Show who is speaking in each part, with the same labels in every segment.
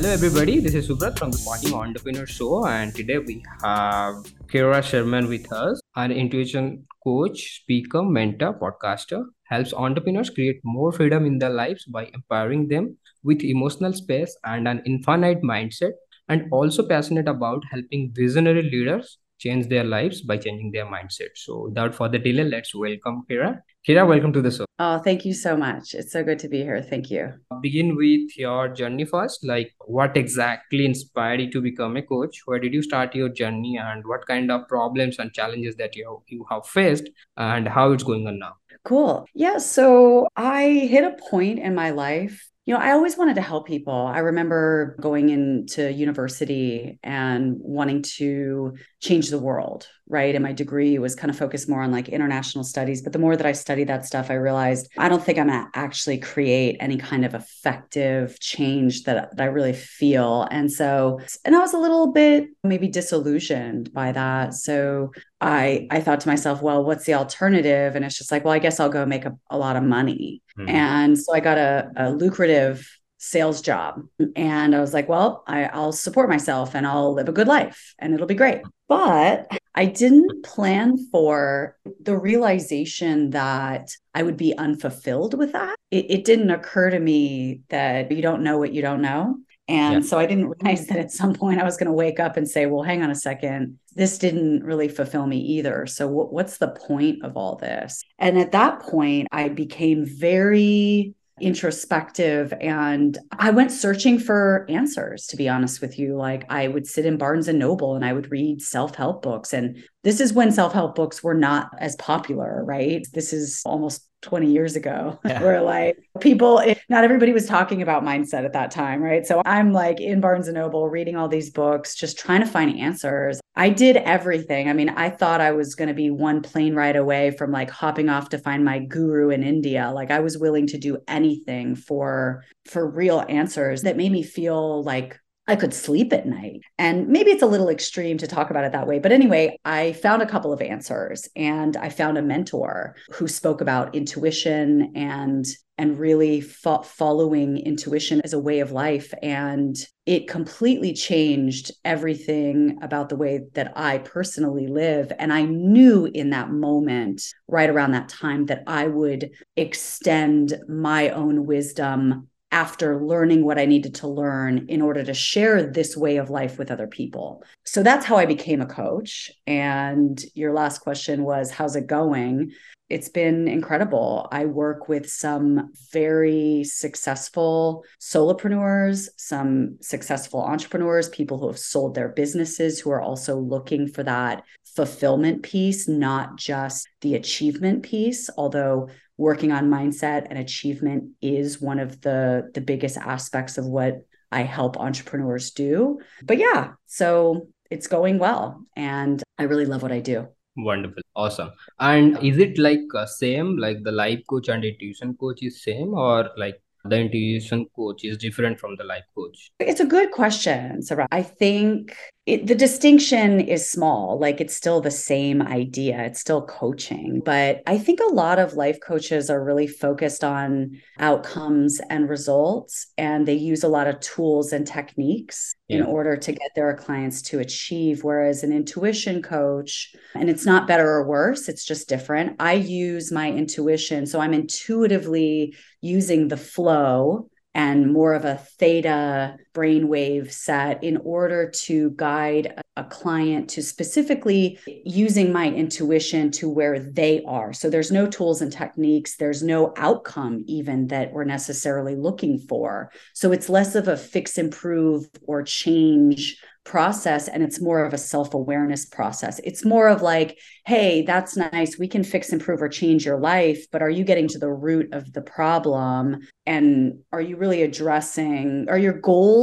Speaker 1: Hello, everybody. This is Subrat from the Spotting Entrepreneur Show, and today we have Kirra Sherman with us, an intuition coach, speaker, mentor, podcaster. Helps entrepreneurs create more freedom in their lives by empowering them with emotional space and an infinite mindset, and also passionate about helping visionary leaders change their lives by changing their mindset. So, without further delay, let's welcome Kirra. Kirra, welcome to the show.
Speaker 2: Oh, thank you so much. It's so good to be here. Thank you.
Speaker 1: Uh, begin with your journey first. Like, what exactly inspired you to become a coach? Where did you start your journey, and what kind of problems and challenges that you you have faced, and how it's going on now?
Speaker 2: Cool. Yeah. So I hit a point in my life you know, I always wanted to help people. I remember going into university and wanting to change the world, right? And my degree was kind of focused more on like international studies. But the more that I studied that stuff, I realized I don't think I'm going to actually create any kind of effective change that, that I really feel. And so, and I was a little bit maybe disillusioned by that. So I I thought to myself, well, what's the alternative? And it's just like, well, I guess I'll go make a, a lot of money. Mm-hmm. And so I got a, a lucrative sales job. And I was like, well, I, I'll support myself and I'll live a good life and it'll be great. But I didn't plan for the realization that I would be unfulfilled with that. It, it didn't occur to me that you don't know what you don't know. And yeah. so I didn't realize that at some point I was going to wake up and say, well, hang on a second. This didn't really fulfill me either. So, w- what's the point of all this? And at that point, I became very introspective and I went searching for answers to be honest with you. Like I would sit in Barnes and Noble and I would read self-help books and this is when self-help books were not as popular right? This is almost 20 years ago. Yeah. where like people not everybody was talking about mindset at that time right? So i'm like in barnes and noble reading all these books just trying to find answers i did everything. I mean i thought i was going to be one plane ride away from like hopping off to find my guru in india. Like i was willing to do anything for for real answers that made me feel like I could sleep at night. And maybe it's a little extreme to talk about it that way. But anyway, I found a couple of answers and I found a mentor who spoke about intuition and and really fo- following intuition as a way of life and it completely changed everything about the way that I personally live and I knew in that moment right around that time that I would extend my own wisdom after learning what I needed to learn in order to share this way of life with other people. So that's how I became a coach. And your last question was, How's it going? It's been incredible. I work with some very successful solopreneurs, some successful entrepreneurs, people who have sold their businesses who are also looking for that fulfillment piece, not just the achievement piece. Although working on mindset and achievement is one of the the biggest aspects of what I help entrepreneurs do. But yeah, so it's going well and I really love what I do.
Speaker 1: Wonderful. Awesome. And is it like uh, same like the life coach and tuition coach is same or like the intuition coach is different from the life coach?
Speaker 2: It's a good question, Sarah. I think it, the distinction is small. Like it's still the same idea, it's still coaching. But I think a lot of life coaches are really focused on outcomes and results, and they use a lot of tools and techniques. In mm-hmm. order to get their clients to achieve. Whereas an intuition coach, and it's not better or worse, it's just different. I use my intuition. So I'm intuitively using the flow and more of a theta brainwave set in order to guide a client to specifically using my intuition to where they are. So there's no tools and techniques, there's no outcome even that we're necessarily looking for. So it's less of a fix, improve, or change process and it's more of a self-awareness process. It's more of like, hey, that's nice. We can fix, improve, or change your life, but are you getting to the root of the problem? And are you really addressing, are your goals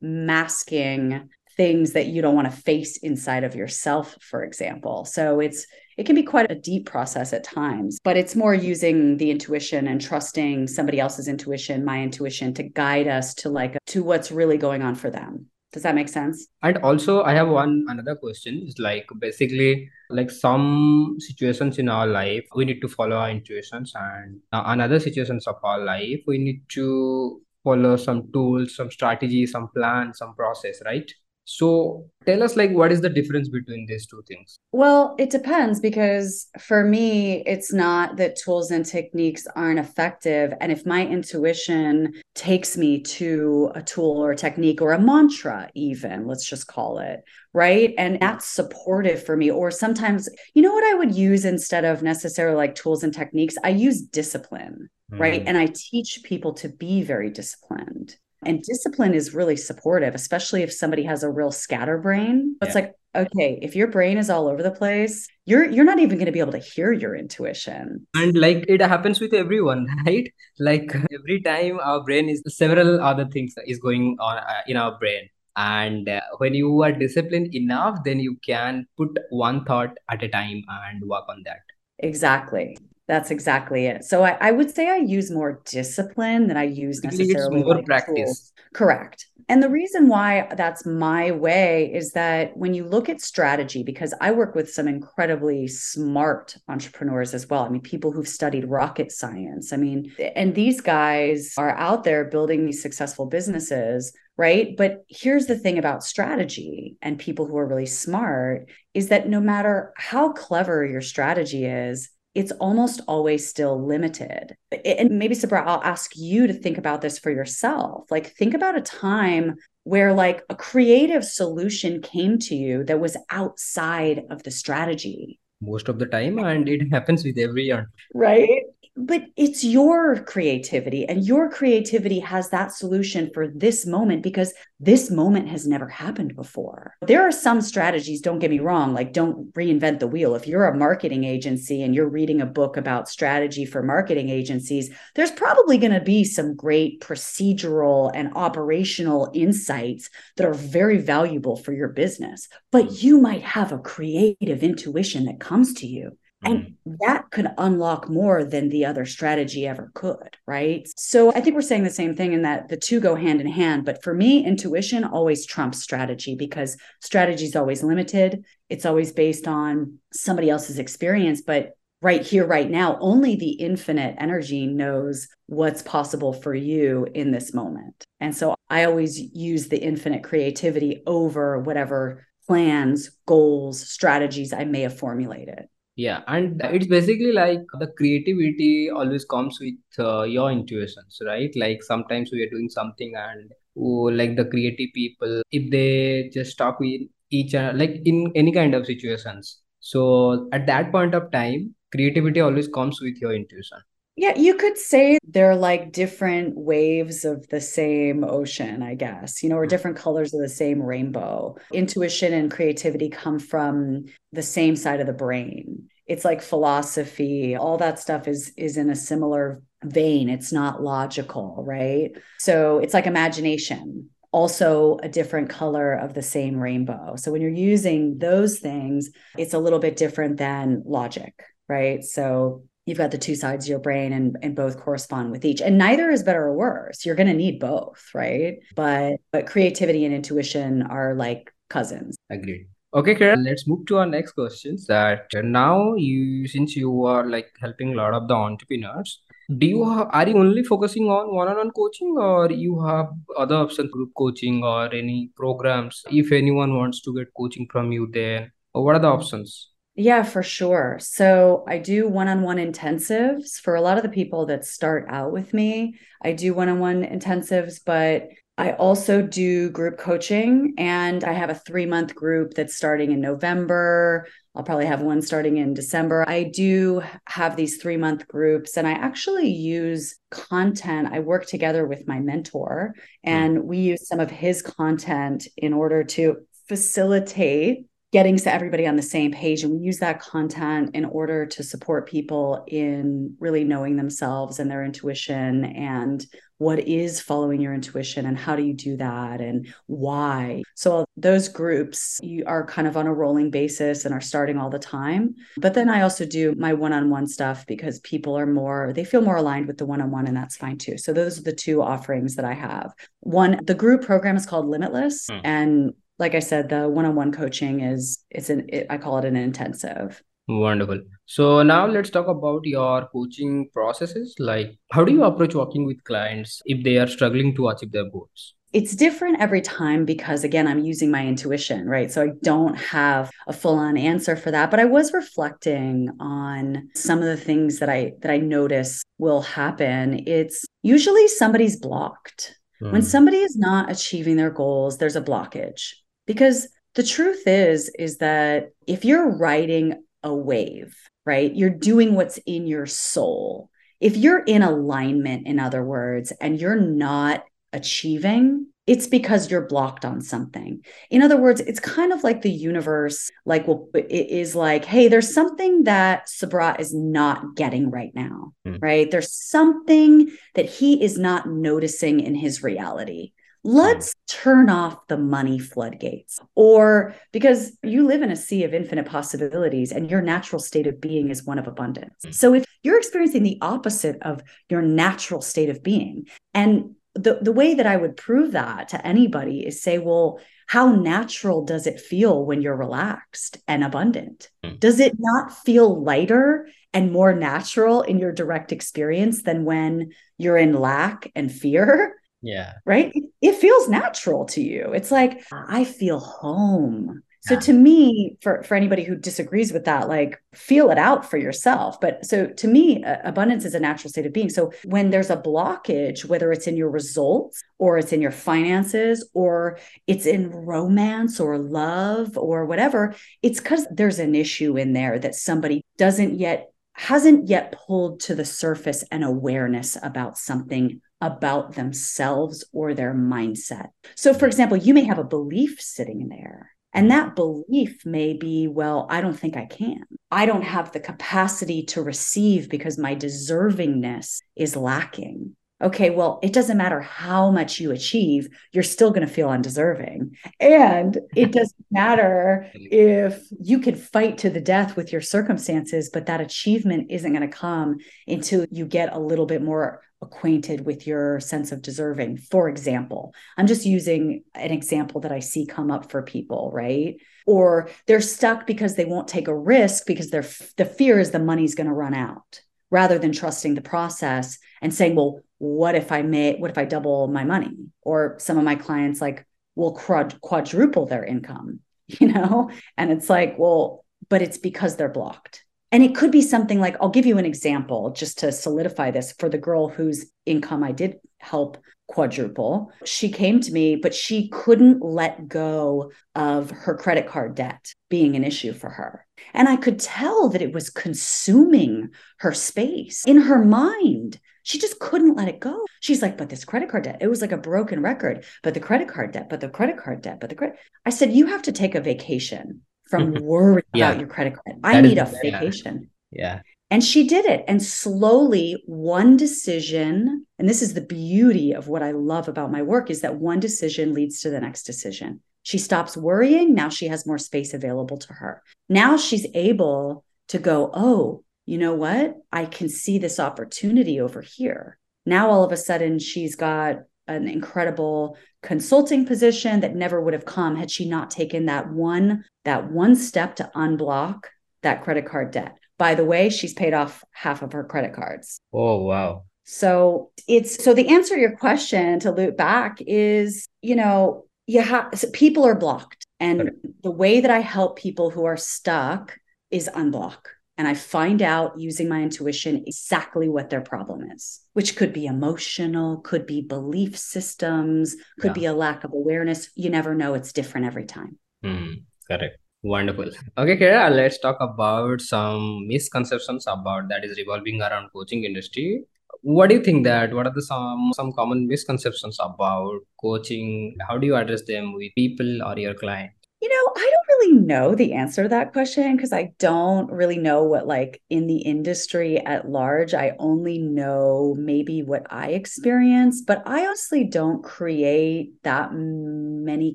Speaker 2: masking things that you don't want to face inside of yourself, for example? So it's it can be quite a deep process at times, but it's more using the intuition and trusting somebody else's intuition, my intuition to guide us to like to what's really going on for them. Does that make sense?
Speaker 1: And also, I have one another question. Is like basically like some situations in our life we need to follow our intuitions, and uh, another situations of our life we need to follow some tools, some strategy, some plan, some process, right? So tell us like what is the difference between these two things?
Speaker 2: Well, it depends because for me, it's not that tools and techniques aren't effective. And if my intuition takes me to a tool or a technique or a mantra, even, let's just call it, right? And mm-hmm. that's supportive for me. Or sometimes, you know what I would use instead of necessarily like tools and techniques? I use discipline, mm. right? And I teach people to be very disciplined. And discipline is really supportive, especially if somebody has a real scatterbrain. It's yeah. like, okay, if your brain is all over the place, you're you're not even going to be able to hear your intuition.
Speaker 1: And like it happens with everyone, right? Like every time our brain is several other things is going on uh, in our brain. And uh, when you are disciplined enough, then you can put one thought at a time and work on that.
Speaker 2: Exactly. That's exactly it. So I, I, would say I use more discipline than I use necessarily
Speaker 1: more like practice. Tools.
Speaker 2: Correct. And the reason why that's my way is that when you look at strategy, because I work with some incredibly smart entrepreneurs as well. I mean, people who've studied rocket science. I mean, and these guys are out there building these successful businesses right? But here's the thing about strategy and people who are really smart is that no matter how clever your strategy is, it's almost always still limited. And maybe, Sabra, I'll ask you to think about this for yourself. Like, think about a time where, like, a creative solution came to you that was outside of the strategy.
Speaker 1: Most of the time, and it happens with everyone.
Speaker 2: Right but it's your creativity and your creativity has that solution for this moment because this moment has never happened before. There are some strategies don't get me wrong like don't reinvent the wheel. If you're a marketing agency and you're reading a book about strategy for marketing agencies there's probably going to be some great procedural and operational insights that are very valuable for your business but you might have a creative intuition that comes to you and mm-hmm. that could unlock more than the other strategy ever could, right? So I think we're saying the same thing in that the two go hand in hand. But for me, intuition always trumps strategy because strategy is always limited. It's always based on somebody else's experience. But right here, right now, only the infinite energy knows what's possible for you in this moment. And so I always use the infinite creativity over whatever plans, goals, strategies I may have formulated.
Speaker 1: Yeah, and it's basically like the creativity always comes with uh, your intuitions, right? Like sometimes we are doing something and oh, like the creative people, if they just talk with each other, like in any kind of situations. So at that point of time, creativity always comes with your intuition.
Speaker 2: Yeah, you could say they're like different waves of the same ocean, I guess, you know, or hmm. different colors of the same rainbow. Intuition and creativity come from the same side of the brain. It's like philosophy, all that stuff is is in a similar vein. It's not logical, right? So it's like imagination, also a different color of the same rainbow. So when you're using those things, it's a little bit different than logic, right? So you've got the two sides of your brain and, and both correspond with each and neither is better or worse. You're going to need both right? But but creativity and intuition are like cousins.
Speaker 1: Agreed. Okay Karen, let's move to our next questions that uh, now you since you are like helping a lot of the entrepreneurs do you have, are you only focusing on one-on-one coaching or you have other options group coaching or any programs? If anyone wants to get coaching from you then what are the mm-hmm. options
Speaker 2: yeah, for sure. So I do one on one intensives for a lot of the people that start out with me. I do one on one intensives, but I also do group coaching and I have a three month group that's starting in November. I'll probably have one starting in December. I do have these three month groups and I actually use content. I work together with my mentor hmm. and we use some of his content in order to facilitate getting to everybody on the same page. And we use that content in order to support people in really knowing themselves and their intuition and what is following your intuition and how do you do that and why. So those groups you are kind of on a rolling basis and are starting all the time. But then I also do my one-on-one stuff because people are more they feel more aligned with the one-on-one and that's fine too. So those are the two offerings that I have. One the group program is called Limitless hmm. and like I said, the one-on-one coaching is it's an it, I call it an intensive.
Speaker 1: Wonderful. So now let's talk about your coaching processes. Like, how do you approach working with clients if they are struggling to achieve their goals?
Speaker 2: it's different every time because again i'm using my intuition right so i don't have a full on answer for that but i was reflecting on some of the things that i that i notice will happen it's usually somebody's blocked when hmm. somebody is not achieving their goals there's a blockage because the truth is is that if you're riding a wave right you're doing what's in your soul if you're in alignment in other words and you're not achieving it's because you're blocked on something. In other words, it's kind of like the universe, like, well, it is like, hey, there's something that Sabra is not getting right now, mm. right? There's something that he is not noticing in his reality. Let's. Turn off the money floodgates. Or because you live in a sea of infinite possibilities and your natural state of being is one of abundance. So if you're experiencing the opposite of your natural state of being, and the, the way that I would prove that to anybody is say, well, how natural does it feel when you're relaxed and abundant? Mm. Does it not feel lighter and more natural in your direct experience than when you're in lack and fear?
Speaker 1: Yeah.
Speaker 2: Right? It feels natural to you. It's like, I feel home. So to me, for for anybody who disagrees with that, like feel it out for yourself. But so to me, abundance is a natural state of being. So when there's a blockage, whether it's in your results or it's in your finances or it's in romance or love or whatever, it's because there's an issue in there that somebody doesn't yet hasn't yet pulled to the surface an awareness about something about themselves or their mindset. So, for example, you may have a belief sitting there and mm. that belief may be, well, I don't think I can. I don't have the capacity to receive because my deservingness is lacking. Okay, well, it doesn't matter how much you achieve, you're still going to feel undeserving. And it doesn't matter if you can fight to the death with your circumstances, but that achievement isn't going to come until you get a little bit more acquainted with your sense of deserving. For example, I'm just using an example that I see come up for people, right? Or they're stuck because they won't take a risk because their the fear is the money's going to run out rather than trusting the process and saying, well, what if I may what if I double my money? Or some of my clients like will quadruple their income, you know? And it's like, well, but it's because they're blocked and it could be something like I'll give you an example just to solidify this for the girl whose income I did help quadruple. She came to me, but she couldn't let go of her credit card debt being an issue for her. And I could tell that it was consuming her space in her mind. She just couldn't let it go. She's like, but this credit card debt, it was like a broken record, but the credit card debt, but the credit card debt, but the credit. I said, you have to take a vacation from worrying yeah. about your credit card. I need a vacation.
Speaker 1: Yeah.
Speaker 2: And she did it. And slowly, one decision, and this is the beauty of what I love about my work, is that one decision leads to the next decision. She stops worrying. Now she has more space available to her. Now she's able to go, oh, you know what? I can see this opportunity over here. Now all of a sudden she's got an incredible consulting position that never would have come had she not taken that one that one step to unblock that credit card debt by the way she's paid off half of her credit cards
Speaker 1: oh wow
Speaker 2: so it's so the answer to your question to loop back is you know you have so people are blocked and okay. the way that i help people who are stuck is unblock and I find out using my intuition exactly what their problem is, which could be emotional, could be belief systems, could yeah. be a lack of awareness. You never know. It's different every time.
Speaker 1: Mm, correct. Wonderful. Okay, Kara, let's talk about some misconceptions about that is revolving around coaching industry. What do you think that what are the some some common misconceptions about coaching? How do you address them with people or your client?
Speaker 2: You know, I don't really know the answer to that question because I don't really know what, like, in the industry at large, I only know maybe what I experience, but I honestly don't create that many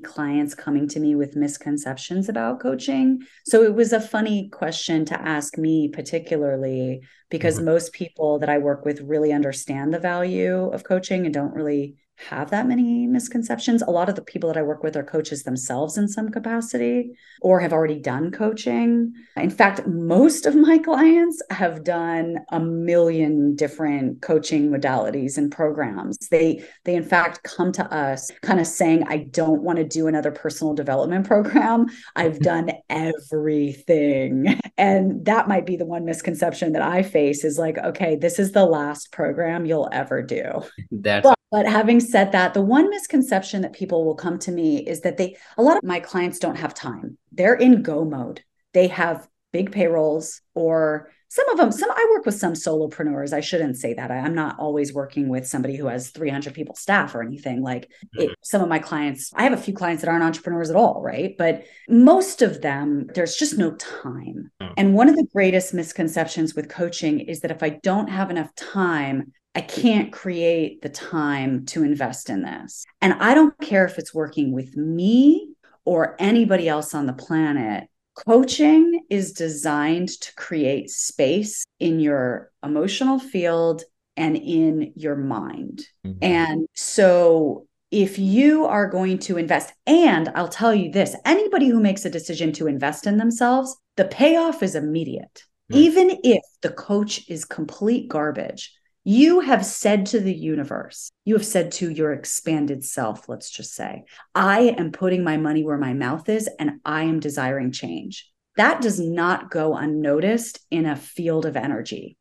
Speaker 2: clients coming to me with misconceptions about coaching. So it was a funny question to ask me, particularly because mm-hmm. most people that I work with really understand the value of coaching and don't really have that many misconceptions. A lot of the people that I work with are coaches themselves in some capacity or have already done coaching. In fact, most of my clients have done a million different coaching modalities and programs. They they in fact come to us kind of saying I don't want to do another personal development program. I've done everything. And that might be the one misconception that I face is like okay, this is the last program you'll ever do.
Speaker 1: That's
Speaker 2: but, but having said that, the one misconception that people will come to me is that they, a lot of my clients don't have time. They're in go mode. They have big payrolls or some of them some i work with some solopreneurs i shouldn't say that I, am not always working with somebody who has 300 people staff or anything like it, mm-hmm. some of my clients i have a few clients that aren't entrepreneurs at all right but most of them there's just no time mm. and one of the greatest misconceptions with coaching is that if i don't have enough time I can't create the time to invest in this. And I don't care if it's working with me or anybody else on the planet. Coaching is designed to create space in your emotional field and in your mind. Mm-hmm. And so if you are going to invest, and I'll tell you this anybody who makes a decision to invest in themselves, the payoff is immediate. Mm-hmm. Even if the coach is complete garbage, you have said to the universe, you have said to your expanded self, let's just say, I am putting my money where my mouth is and I am desiring change. That does not go unnoticed in a field of energy.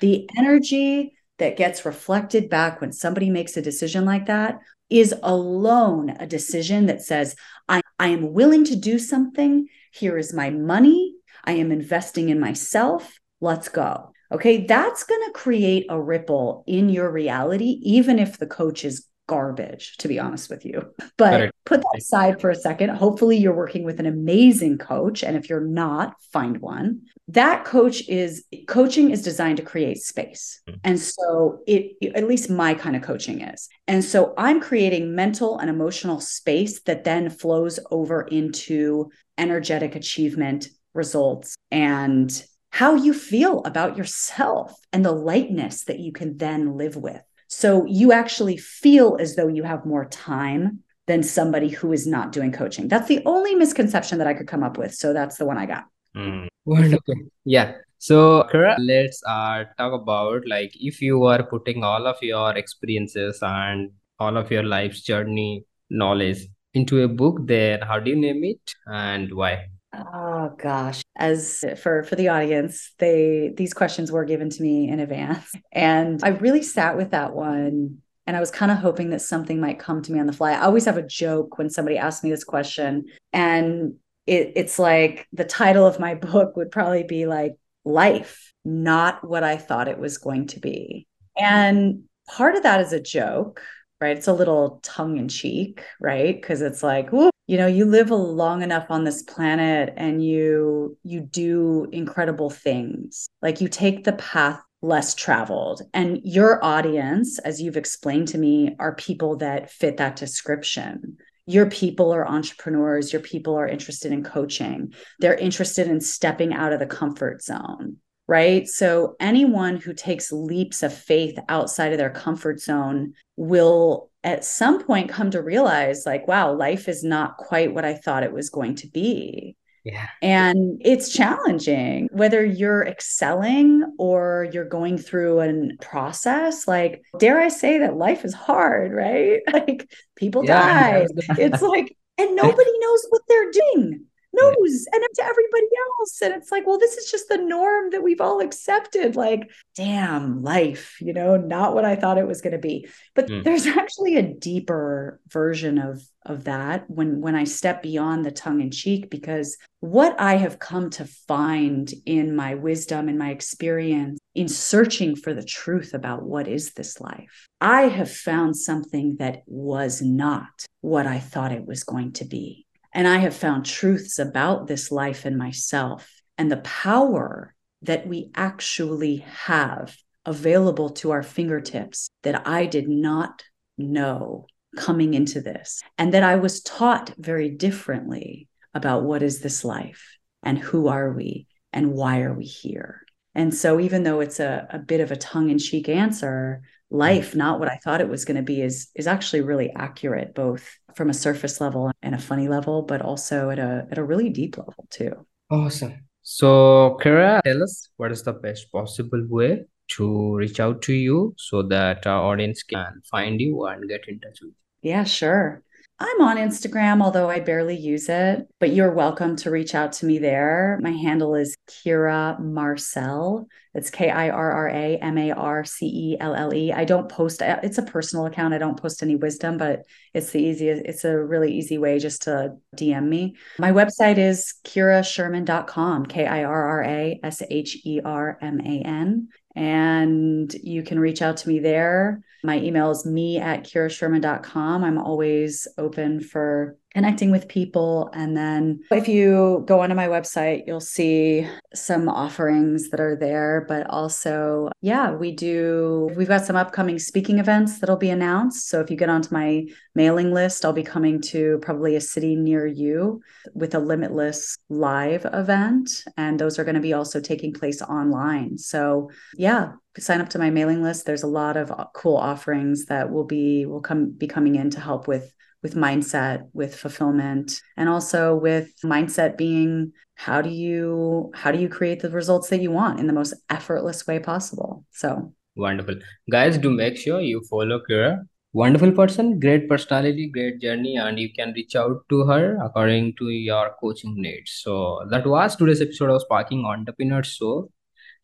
Speaker 2: The energy that gets reflected back when somebody makes a decision like that is alone a decision that says, I, I am willing to do something. Here is my money. I am investing in myself. Let's go. Okay, that's going to create a ripple in your reality, even if the coach is garbage, to be honest with you. But put that aside for a second. Hopefully, you're working with an amazing coach. And if you're not, find one. That coach is coaching is designed to create space. Mm-hmm. And so, it, at least my kind of coaching is. And so, I'm creating mental and emotional space that then flows over into energetic achievement results and how you feel about yourself and the lightness that you can then live with. So you actually feel as though you have more time than somebody who is not doing coaching. That's the only misconception that I could come up with. So that's the one I got.
Speaker 1: Mm. Wonderful. Yeah. So Kara, let's uh, talk about like if you are putting all of your experiences and all of your life's journey knowledge into a book, then how do you name it and why?
Speaker 2: Oh gosh. As for for the audience, they these questions were given to me in advance. And I really sat with that one and I was kind of hoping that something might come to me on the fly. I always have a joke when somebody asks me this question and it, it's like the title of my book would probably be like life, not what I thought it was going to be. And part of that is a joke, right? It's a little tongue in cheek, right? Because it's like, you know you live long enough on this planet and you you do incredible things. Like you take the path less traveled. And your audience as you've explained to me are people that fit that description. Your people are entrepreneurs. Your people are interested in coaching. They're interested in stepping out of the comfort zone right? So anyone who takes leaps of faith outside of their comfort zone will at some point come to realize like wow life is not quite what i thought it was going to be.
Speaker 1: Yeah.
Speaker 2: And it's challenging whether you're excelling or you're going through a process like dare i say that life is hard right? Like people yeah, die. It's like and nobody knows what they're doing knows yeah. and to everybody else and it's like well this is just the norm that we've all accepted like damn life you know not what i thought it was going to be but mm. there's actually a deeper version of of that when when i step beyond the tongue in cheek because what i have come to find in my wisdom and my experience in searching for the truth about what is this life i have found something that was not what i thought it was going to be and I have found truths about this life and myself and the power that we actually have available to our fingertips that I did not know coming into this, and that I was taught very differently about what is this life and who are we and why are we here. And so, even though it's a, a bit of a tongue in cheek answer, Mm-hmm. life not what i thought it was going to be is is actually really accurate both from a surface level and a funny level but also at a at a really deep level too
Speaker 1: awesome so kirra tell us what is the best possible way to reach out to you so that our audience can find you and get in touch with
Speaker 2: you yeah sure I'm on Instagram, although I barely use it, but you're welcome to reach out to me there. My handle is Kirra Marcelle. It's K I R R A M A R C E L L E. I don't post, it's a personal account. I don't post any wisdom, but it's the easiest, it's a really easy way just to DM me. My website is kirrasherman.com, K I R R A S H E R M A N and you can reach out to me there. My email is me at kirrasherman.com. I'm always open for connecting with people. And then if you go onto my website, you'll see some offerings that are there. But also, yeah, we do, we've got some upcoming speaking events that'll be announced. So if you get onto my mailing list, I'll be coming to probably a city near you with a limitless live event. And those are going to be also taking place online. So yeah, sign up to my mailing list. There's a lot of uh, cool offerings that will be will come be coming in to help with with mindset, with fulfillment, and also with mindset being how do you how do you create the results that you want in the most effortless way possible. So
Speaker 1: wonderful. Guys, do make sure you follow Kirra. Wonderful person, great personality, great journey, and you can reach out to her according to your coaching needs. So that was today's episode of Sparking Entrepreneur Show.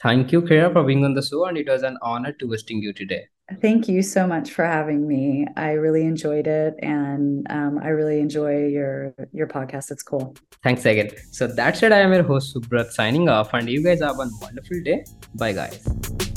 Speaker 1: Thank you, Kirra, for being on the show, and it was an honor to hosting you today.
Speaker 2: Thank you so much for having me. I really enjoyed it, and um, I really enjoy your your podcast. It's cool.
Speaker 1: Thanks again. So that's it. I am your host Subrat signing off, and you guys have a wonderful day. Bye, guys.